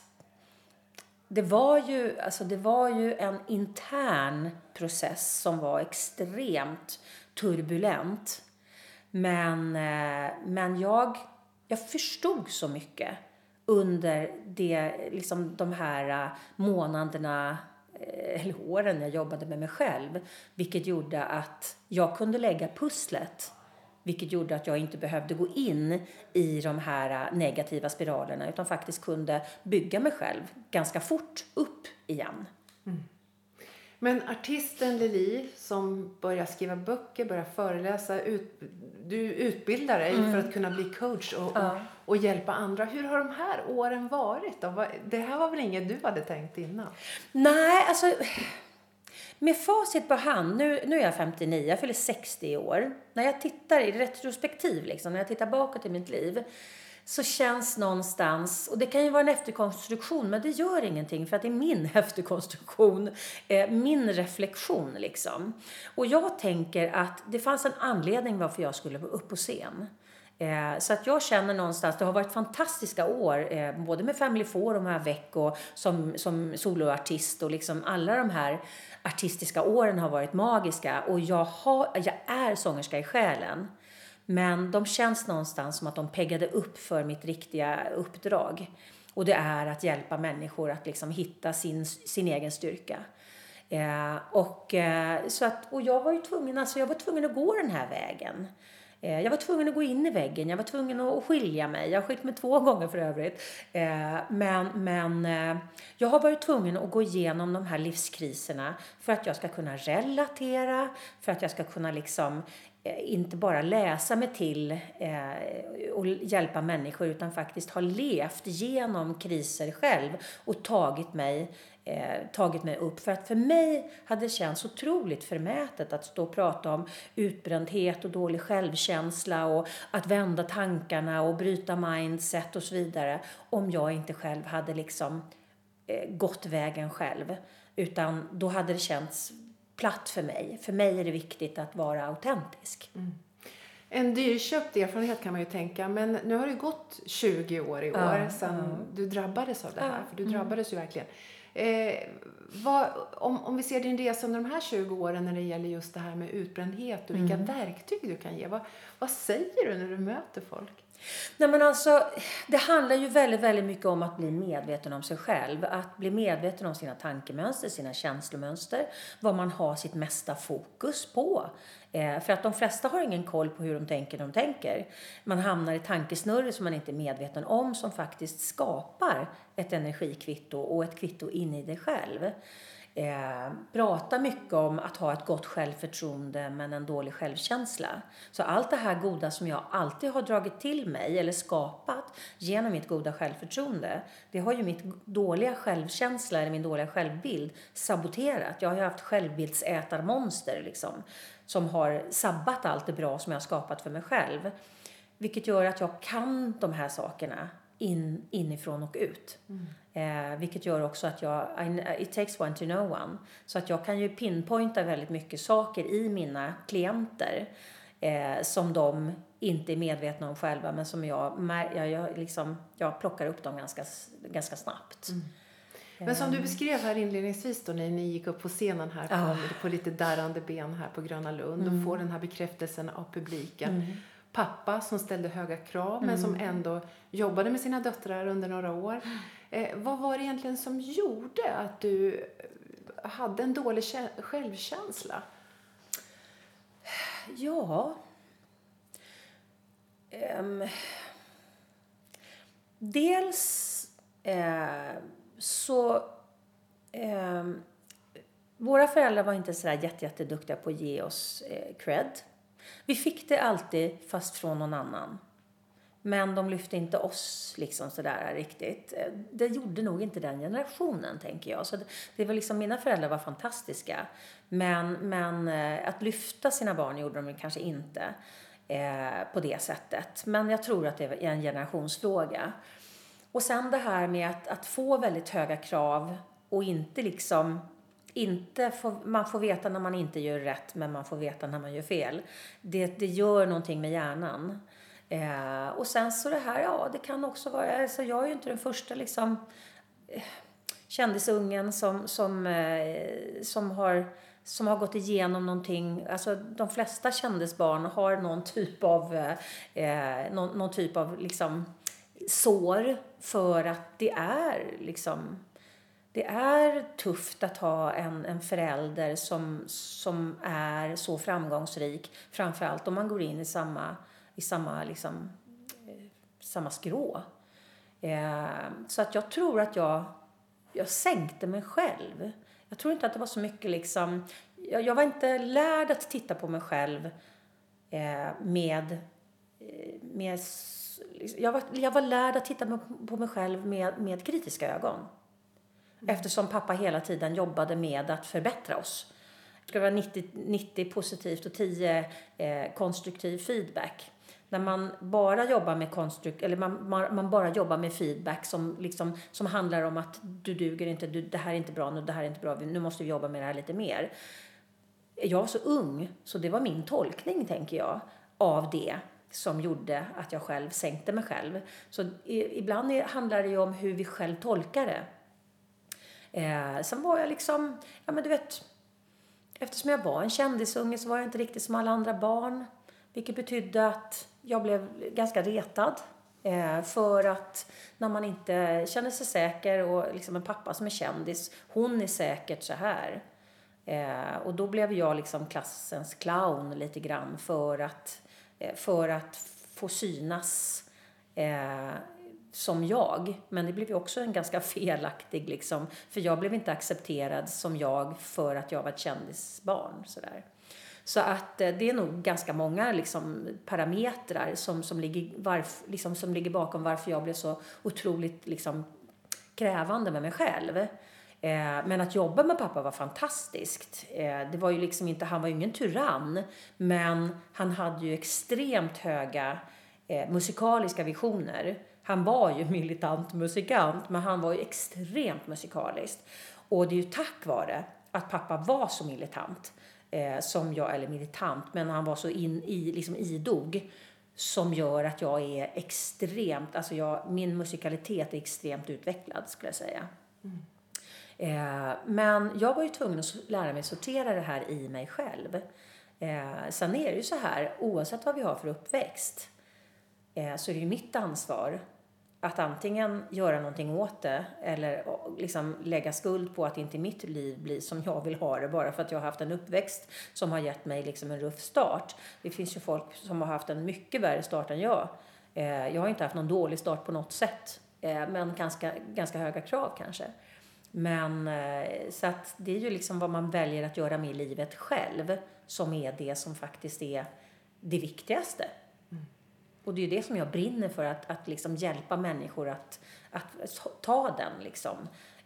det var, ju, alltså det var ju en intern process som var extremt turbulent. Men, eh, men jag, jag förstod så mycket under det, liksom de här eh, månaderna eller åren jag jobbade med mig själv. Vilket gjorde att jag kunde lägga pusslet. Vilket gjorde att jag inte behövde gå in i de här eh, negativa spiralerna utan faktiskt kunde bygga mig själv ganska fort upp igen. Mm. Men artisten Lili som börjar skriva böcker, börjar föreläsa, ut, du utbildar dig mm. för att kunna bli coach och, ja. och, och, hjälpa andra. Hur har de här åren varit? Då? Det här var väl inget du hade tänkt innan? Nej, alltså med facit på hand, nu, nu är jag 59, jag fyller 60 i år. När jag tittar i retrospektiv, liksom, när jag tittar bakåt i mitt liv så känns någonstans, och det kan ju vara en efterkonstruktion, men det gör ingenting för att det är min [LAUGHS] efterkonstruktion, eh, min reflektion liksom. Och jag tänker att det fanns en anledning varför jag skulle upp på scen. Eh, så att jag känner någonstans, det har varit fantastiska år, eh, både med Family Four och med veck och som, som soloartist och liksom alla de här artistiska åren har varit magiska och jag, har, jag är sångerska i själen. Men de känns någonstans som att de peggade upp för mitt riktiga uppdrag. Och det är att hjälpa människor att liksom hitta sin, sin egen styrka. Eh, och, eh, så att, och jag var ju tvungen, alltså jag var tvungen att gå den här vägen. Eh, jag var tvungen att gå in i väggen, jag var tvungen att skilja mig. Jag har skilt mig två gånger för övrigt. Eh, men men eh, jag har varit tvungen att gå igenom de här livskriserna för att jag ska kunna relatera, för att jag ska kunna liksom eh, inte bara läsa mig till eh, och hjälpa människor utan faktiskt ha levt genom kriser själv och tagit mig, eh, tagit mig upp. För att för mig hade det känts otroligt förmätet att stå och prata om utbrändhet och dålig självkänsla och att vända tankarna och bryta mindset och så vidare om jag inte själv hade liksom eh, gått vägen själv. Utan då hade det känts platt för mig. För mig är det viktigt att vara autentisk. Mm. En dyrköpt erfarenhet kan man ju tänka, men nu har det gått 20 år i år ja, sedan ja. du drabbades av det här, för du mm. drabbades ju verkligen. Eh, vad, om, om vi ser din resa under de här 20 åren när det gäller just det här med utbrändhet och vilka mm. verktyg du kan ge, vad, vad säger du när du möter folk? Nej, men alltså, det handlar ju väldigt, väldigt mycket om att bli medveten om sig själv. Att bli medveten om sina tankemönster, sina känslomönster. Vad man har sitt mesta fokus på. Eh, för att de flesta har ingen koll på hur de tänker när de tänker. Man hamnar i tankesnurror som man inte är medveten om som faktiskt skapar ett energikvitto och ett kvitto in i dig själv eh, pratar mycket om att ha ett gott självförtroende men en dålig självkänsla. Så allt det här goda som jag alltid har dragit till mig eller skapat genom mitt goda självförtroende, det har ju mitt dåliga självkänsla eller min dåliga självbild saboterat. Jag har ju haft självbildsätarmonster liksom, som har sabbat allt det bra som jag har skapat för mig själv. Vilket gör att jag kan de här sakerna in, inifrån och ut. Mm. Eh, vilket gör också att jag, it takes one to know one. Så att jag kan ju pinpointa väldigt mycket saker i mina klienter eh, som de inte är medvetna om själva men som jag, jag, jag, liksom, jag plockar upp dem ganska, ganska snabbt. Mm. Men som du ehm. beskrev här inledningsvis då när ni gick upp på scenen här på, ah. på lite darrande ben här på Gröna Lund mm. och får den här bekräftelsen av publiken. Mm pappa som ställde höga krav mm. men som mm. ändå jobbade med sina döttrar under några år. Eh, vad var det egentligen som gjorde att du hade en dålig självkänsla? Ja... Um, dels eh, så... Eh, våra föräldrar var inte jätte, jätteduktiga på att ge oss eh, cred. Vi fick det alltid, fast från någon annan. Men de lyfte inte oss liksom sådär riktigt. Eh, det gjorde nog inte den generationen, tänker jag. Så det, det var liksom, mina föräldrar var fantastiska. Men, men eh, att lyfta sina barn gjorde de kanske inte eh, på det sättet. Men jag tror att det är en generationsfråga. Och sen det här med att, att få väldigt höga krav och inte liksom inte får, man får veta när man inte gör rätt men man får veta när man gör fel. Det, det gör någonting med hjärnan. Eh, och sen så det här, ja det kan också vara, alltså jag är ju inte den första liksom eh, kändisungen som, som, eh, som har som har gått igenom någonting, alltså de flesta kändisbarn har någon typ av, eh, eh någon, någon, typ av liksom sår för att det är liksom det är tufft att ha en, en förälder som, som är så framgångsrik, framförallt om man går in i samma, i samma, liksom, eh, samma skrå. Eh, så att jag tror att jag, jag sänkte mig själv. Jag tror inte att det var så mycket liksom, jag, jag var inte lärd att titta på mig själv eh, med, eh, med liksom, jag var, jag var lärd att titta på mig själv med, med kritiska ögon. Mm. Eftersom pappa hela tiden jobbade med att förbättra oss. Det skulle vara 90, 90 positivt och 10 eh, konstruktiv feedback. När man bara jobbar med konstrukt, eller man, man, man, bara jobbar med feedback som, liksom, som handlar om att du duger inte, du, det här är inte bra nu, det här är inte bra, nu måste vi jobba med det här lite mer. Jag var så ung, så det var min tolkning, tänker jag, av det som gjorde att jag själv sänkte mig själv. Så i, ibland handlar det ju om hur vi själv tolkar det. Eh, sen var jag liksom, ja men du vet, eftersom jag var en kändisunge så var jag inte riktigt som alla andra barn. Vilket betydde att jag blev ganska retad. Eh, för att när man inte känner sig säker och liksom en pappa som är kändis, hon är säkert så här. Eh, och då blev jag liksom klassens clown lite grann för att, eh, för att få synas. Eh, som jag. Men det blev ju också en ganska felaktig liksom, för jag blev inte accepterad som jag för att jag var ett kändisbarn. Sådär. Så att eh, det är nog ganska många liksom, parametrar som, som, ligger, varf, liksom, som ligger bakom varför jag blev så otroligt liksom, krävande med mig själv. Eh, men att jobba med pappa var fantastiskt. Eh, det var ju liksom inte, han var ju ingen tyrann, men han hade ju extremt höga eh, musikaliska visioner han var ju militant musikant, men han var ju extremt musikalisk. Och det är ju tack vare att pappa var så militant, eh, som jag, eller militant, men han var så in, i, liksom idog, som gör att jag är extremt, alltså jag, min musikalitet är extremt utvecklad skulle jag säga. Mm. Eh, men jag var ju tvungen att lära mig sortera det här i mig själv. Eh, sen är det ju så här, oavsett vad vi har för uppväxt, eh, så är det ju mitt ansvar att antingen göra någonting åt det eller liksom lägga skuld på att inte mitt liv blir som jag vill ha det bara för att jag har haft en uppväxt som har gett mig liksom en ruff start. Det finns ju folk som har haft en mycket värre start än jag. Eh, jag har inte haft någon dålig start på något sätt, eh, men ganska, ganska höga krav kanske. Men eh, så att det är ju liksom vad man väljer att göra med livet själv som är det som faktiskt är det viktigaste. Och det är det som jag brinner för, att, att liksom hjälpa människor att, att ta den liksom,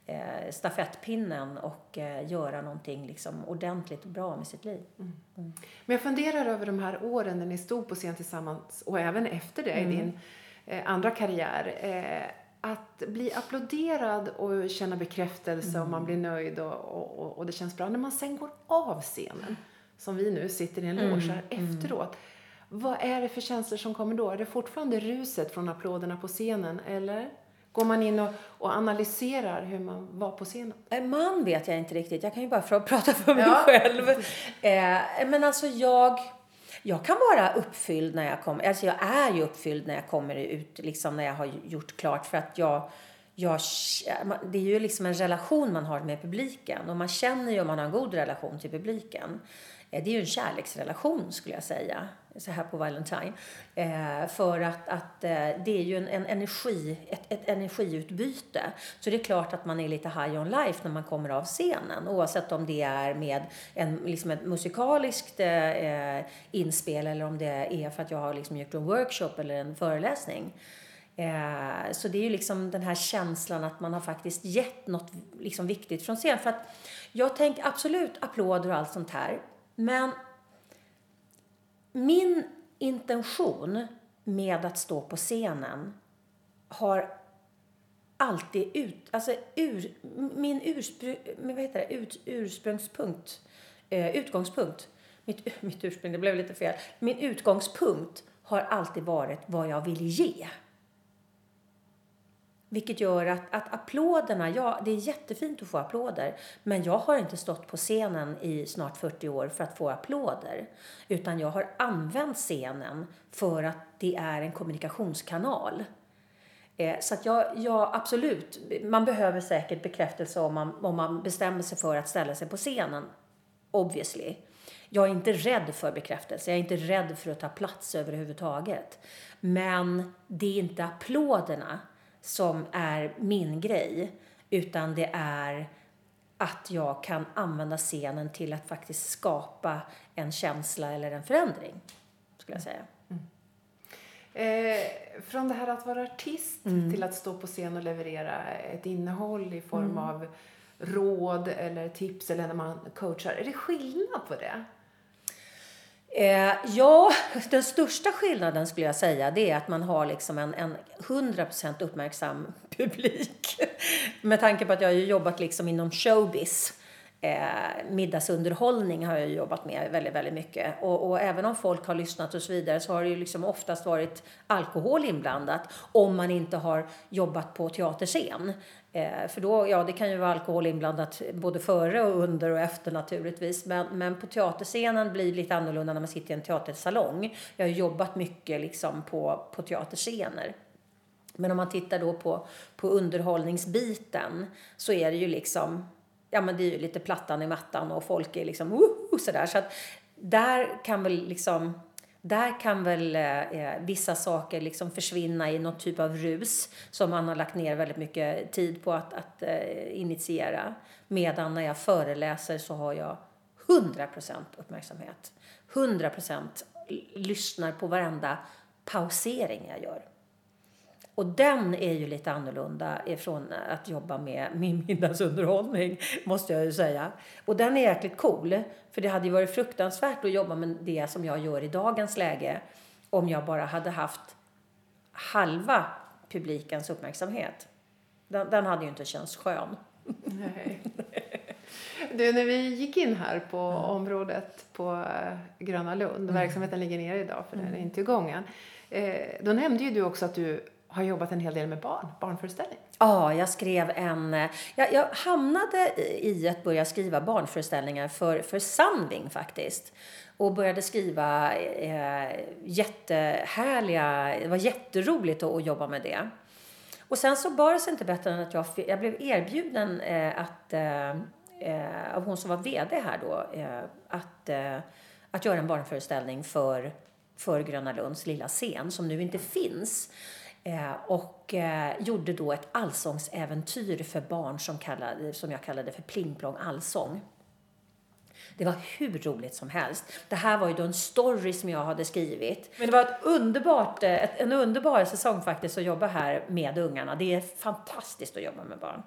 eh, stafettpinnen och eh, göra någonting liksom, ordentligt bra med sitt liv. Mm. Mm. Men jag funderar över de här åren när ni stod på scen tillsammans och även efter det mm. i din eh, andra karriär. Eh, att bli applåderad och känna bekräftelse och man mm. blir nöjd och, och, och, det känns bra. När man sen går av scenen, som vi nu sitter i en loge här. Mm. efteråt vad är det för känslor som kommer då? Är det fortfarande ruset från applåderna på scenen eller går man in och, och analyserar hur man var på scenen? Eh, man vet jag inte riktigt. Jag kan ju bara [LAUGHS] prata för mig ja. själv. Eh, men alltså jag... Jag kan vara uppfylld när jag kommer, alltså jag är ju uppfylld när jag kommer ut, liksom när jag har gjort klart för att jag, jag, det är ju liksom en relation man har med publiken och man känner ju om man har en god relation till publiken. det är ju en kärleksrelation skulle jag säga, så här på Valentine. Eh, för att, att eh, det är ju en, en, energi, ett, ett energiutbyte. Så det är klart att man är lite high on life när man kommer av scenen. Oavsett om det är med en, liksom ett musikaliskt eh, eh, inspel eller om det är för att jag har liksom gjort en workshop eller en föreläsning. Eh, så det är ju liksom den här känslan att man har faktiskt gett något liksom viktigt från scen. För att jag tänker absolut applåder och allt sånt här. Men min intention med att stå på scenen har alltid ut, alltså ur, min urspr, vad heter det, ut, ursprungspunkt, eh, utgångspunkt, mitt, [LAUGHS] mitt ursprung, det blev lite fel, min utgångspunkt har alltid varit vad jag vill ge. Vilket gör att, att applåderna, ja det är jättefint att få applåder. Men jag har inte stått på scenen i snart 40 år för att få applåder. Utan jag har använt scenen för att det är en kommunikationskanal. Eh, så att jag, jag, absolut, man behöver säkert bekräftelse om man, om man bestämmer sig för att ställa sig på scenen. Obviously. Jag är inte rädd för bekräftelse, jag är inte rädd för att ta plats överhuvudtaget. Men det är inte applåderna som är min grej. Utan det är att jag kan använda scenen till att faktiskt skapa en känsla eller en förändring. Skulle jag säga. Mm. Eh, från det här att vara artist mm. till att stå på scen och leverera ett innehåll i form mm. av råd eller tips eller när man coachar. Är det skillnad på det? Eh, ja, den största skillnaden skulle jag säga det är att man har liksom en, en 100% uppmärksam publik. [LAUGHS] Med tanke på att jag har jobbat liksom inom showbiz. Eh, middagsunderhållning har jag jobbat med väldigt, väldigt mycket. Och, och, även om folk har lyssnat och så vidare så har det ju liksom oftast varit alkohol inblandat om man inte har jobbat på teaterscen. Eh, för då, ja, det kan ju vara alkohol inblandat både före och under och efter naturligtvis. Men, men på teaterscenen blir det lite annorlunda när man sitter i en teatersalong. Jag har jobbat mycket liksom på, på teaterscener. Men om man tittar då på, på underhållningsbiten så är det ju liksom, ja men det är ju lite plattan i mattan och folk är liksom, uh, sådär. Så att där kan väl liksom där kan väl eh, eh, vissa saker liksom försvinna i någon typ av rus som man har lagt ner väldigt mycket tid på att, att eh, initiera. Medan när jag föreläser så har jag 100% uppmärksamhet. 100% lyssnar på varenda pausering jag gör. Och den är ju lite annorlunda ifrån att jobba med min middagsunderhållning, måste jag ju säga. Och den är jäkligt cool, för det hade ju varit fruktansvärt att jobba med det som jag gör i dagens läge om jag bara hade haft halva publikens uppmärksamhet. Den, den hade ju inte känts skön. Nej. Du, när vi gick in här på mm. området på eh, Gröna Lund, mm. verksamheten ligger nere idag för mm. den är inte igång än. Eh, då nämnde ju du också att du har jobbat en hel del med barn, barnföreställning. Ja, jag skrev en... Eh, jag, jag hamnade i att börja skriva barnföreställningar för, för Sandving faktiskt. Och började skriva eh, jättehärliga... Det var jätteroligt att, att jobba med det. Och sen så bar det sig inte bättre än att jag, jag blev erbjuden eh, att, eh, eh av hon som var VD här då, eh, att, eh, att göra en barnföreställning för, för Gröna Lunds lilla scen som nu inte finns. Eh, och eh, gjorde då ett allsångsäventyr för barn som, kallade, som jag kallade för Plingplong allsång. Det var hur roligt som helst. Det här var ju då en story som jag hade skrivit. Men det var ett underbart, eh, ett, en underbar säsong faktiskt att jobba här med ungarna. Det är fantastiskt att jobba med barn.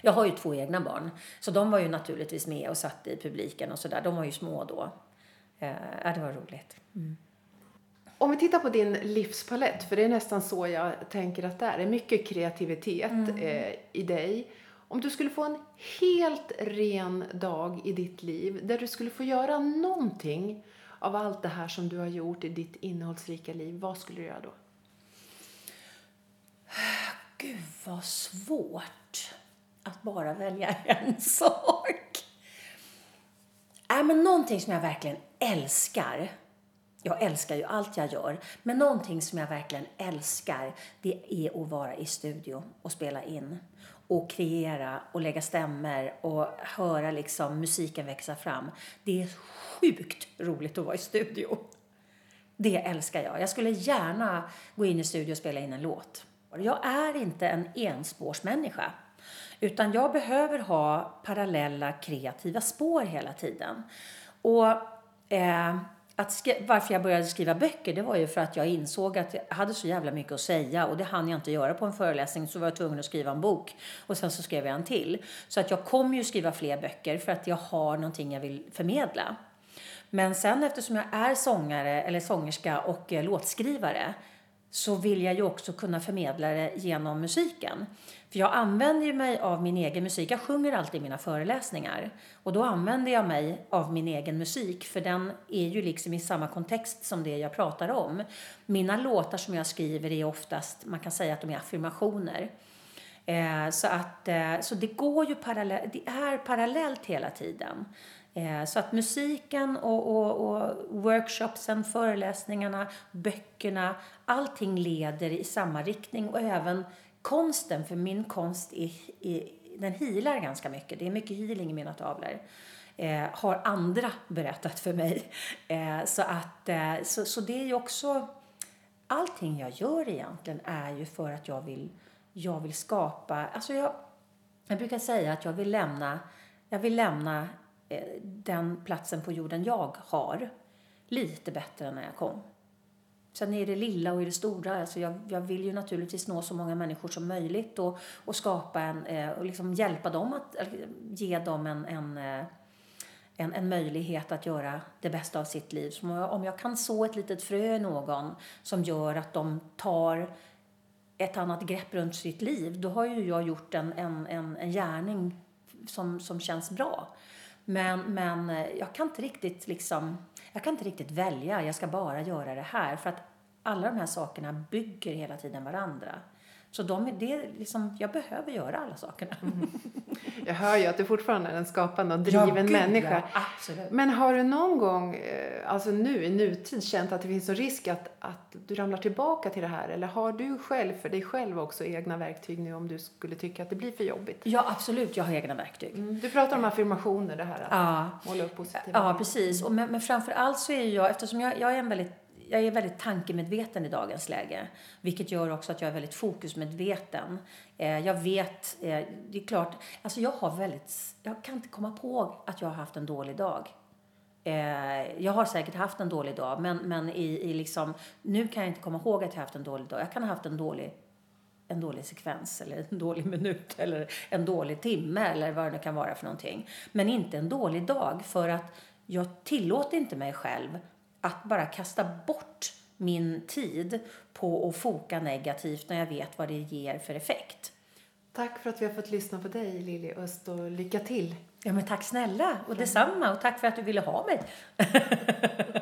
Jag har ju två egna barn, så de var ju naturligtvis med och satt i publiken och sådär. De var ju små då. Eh, det var roligt. Mm. Om vi tittar på din livspalett, för det är nästan så jag tänker att det är. Det är mycket kreativitet mm. eh, i dig. Om du skulle få en helt ren dag i ditt liv där du skulle få göra någonting av allt det här som du har gjort i ditt innehållsrika liv, vad skulle du göra då? Gud vad svårt att bara välja [LAUGHS] en sak. Äh, men någonting som jag verkligen älskar jag älskar ju allt jag gör, men någonting som jag verkligen älskar det är att vara i studio och spela in och kreera och lägga stämmer och höra liksom musiken växa fram. Det är sjukt roligt att vara i studio. Det älskar jag. Jag skulle gärna gå in i studio och spela in en låt. Jag är inte en enspårsmänniska. Utan jag behöver ha parallella kreativa spår hela tiden. Och eh, att varför jag började skriva böcker det var ju för att jag insåg att jag hade så jävla mycket att säga och det hann jag inte göra på en föreläsning så var jag tvungen att skriva en bok och sen så skrev jag en till. Så att jag kommer ju skriva fler böcker för att jag har någonting jag vill förmedla. Men sen eftersom jag är sångare eller sångerska och eh, låtskrivare så vill jag ju också kunna förmedla det genom musiken. För jag använder ju mig av min egen musik. Jag sjunger alltid i mina föreläsningar. Och då använder jag mig av min egen musik för den är ju liksom i samma kontext som det jag pratar om. Mina låtar som jag skriver är oftast, man kan säga att de är affirmationer. Eh, så, att, eh, så det går ju parallellt, det är parallellt hela tiden. Eh, så att musiken och, och, och, workshopsen, föreläsningarna, böckerna, allting leder i samma riktning och även konsten, för min konst är, är, den healar ganska mycket. Det är mycket healing i mina tavlor. Eh, har andra berättat för mig. Eh, så, att, eh, så, så det är ju också... Allting jag gör egentligen är ju för att jag vill, jag vill skapa... Alltså jag, jag brukar säga att jag vill lämna, jag vill lämna eh, den platsen på jorden jag har lite bättre än när jag kom. Sen är det lilla och i det stora. Alltså jag, jag vill ju naturligtvis nå så många människor som möjligt och, och skapa en, eh, och liksom hjälpa dem att, ge dem en, en, eh, en, en möjlighet att göra det bästa av sitt liv. Så om jag, om jag kan så ett litet frö i någon som gör att de tar ett annat grepp runt sitt liv, då har ju jag gjort en, en, en, en gärning som, som känns bra. Men, men eh, jag kan inte riktigt liksom jag kan inte riktigt välja, jag ska bara göra det här. För att alla de här sakerna bygger hela tiden varandra. Så de, det är liksom, jag behöver göra alla sakerna. Mm. Jag hör ju att du fortfarande är en skapande och driven ja, gud, människa. Ja, absolut. Men har du någon gång, eh, alltså nu i nutid, känt att det finns en risk att, att du ramlar tillbaka till det här? Eller har du själv, för dig själv också, egna verktyg nu om du skulle tycka att det blir för jobbigt? Ja, absolut. Jag har egna verktyg. Mm. Du pratar om affirmationer, det här att ja. måla upp positiva Ja, precis. Och men, men framför allt så är jag, eftersom jag, jag är en väldigt jag är väldigt tankemedveten i dagens läge. Vilket gör också att jag är väldigt fokusmedveten. Eh, jag vet, eh, det är klart, alltså jag har väldigt, jag kan inte komma på att jag har haft en dålig dag. Eh, jag har säkert haft en dålig dag, men, men i, i liksom, nu kan jag inte komma ihåg att jag har haft en dålig dag. Jag kan ha haft en dålig en dålig sekvens eller en dålig minut eller en dålig timme eller vad det nu kan vara för någonting. Men inte en dålig dag för att jag tillåter inte mig själv att bara kasta bort min tid på att foka negativt när jag vet vad det ger för effekt. Tack för att vi har fått lyssna på dig Lili Öst och lycka till! Ja men tack snälla och detsamma och tack för att du ville ha mig! [LAUGHS]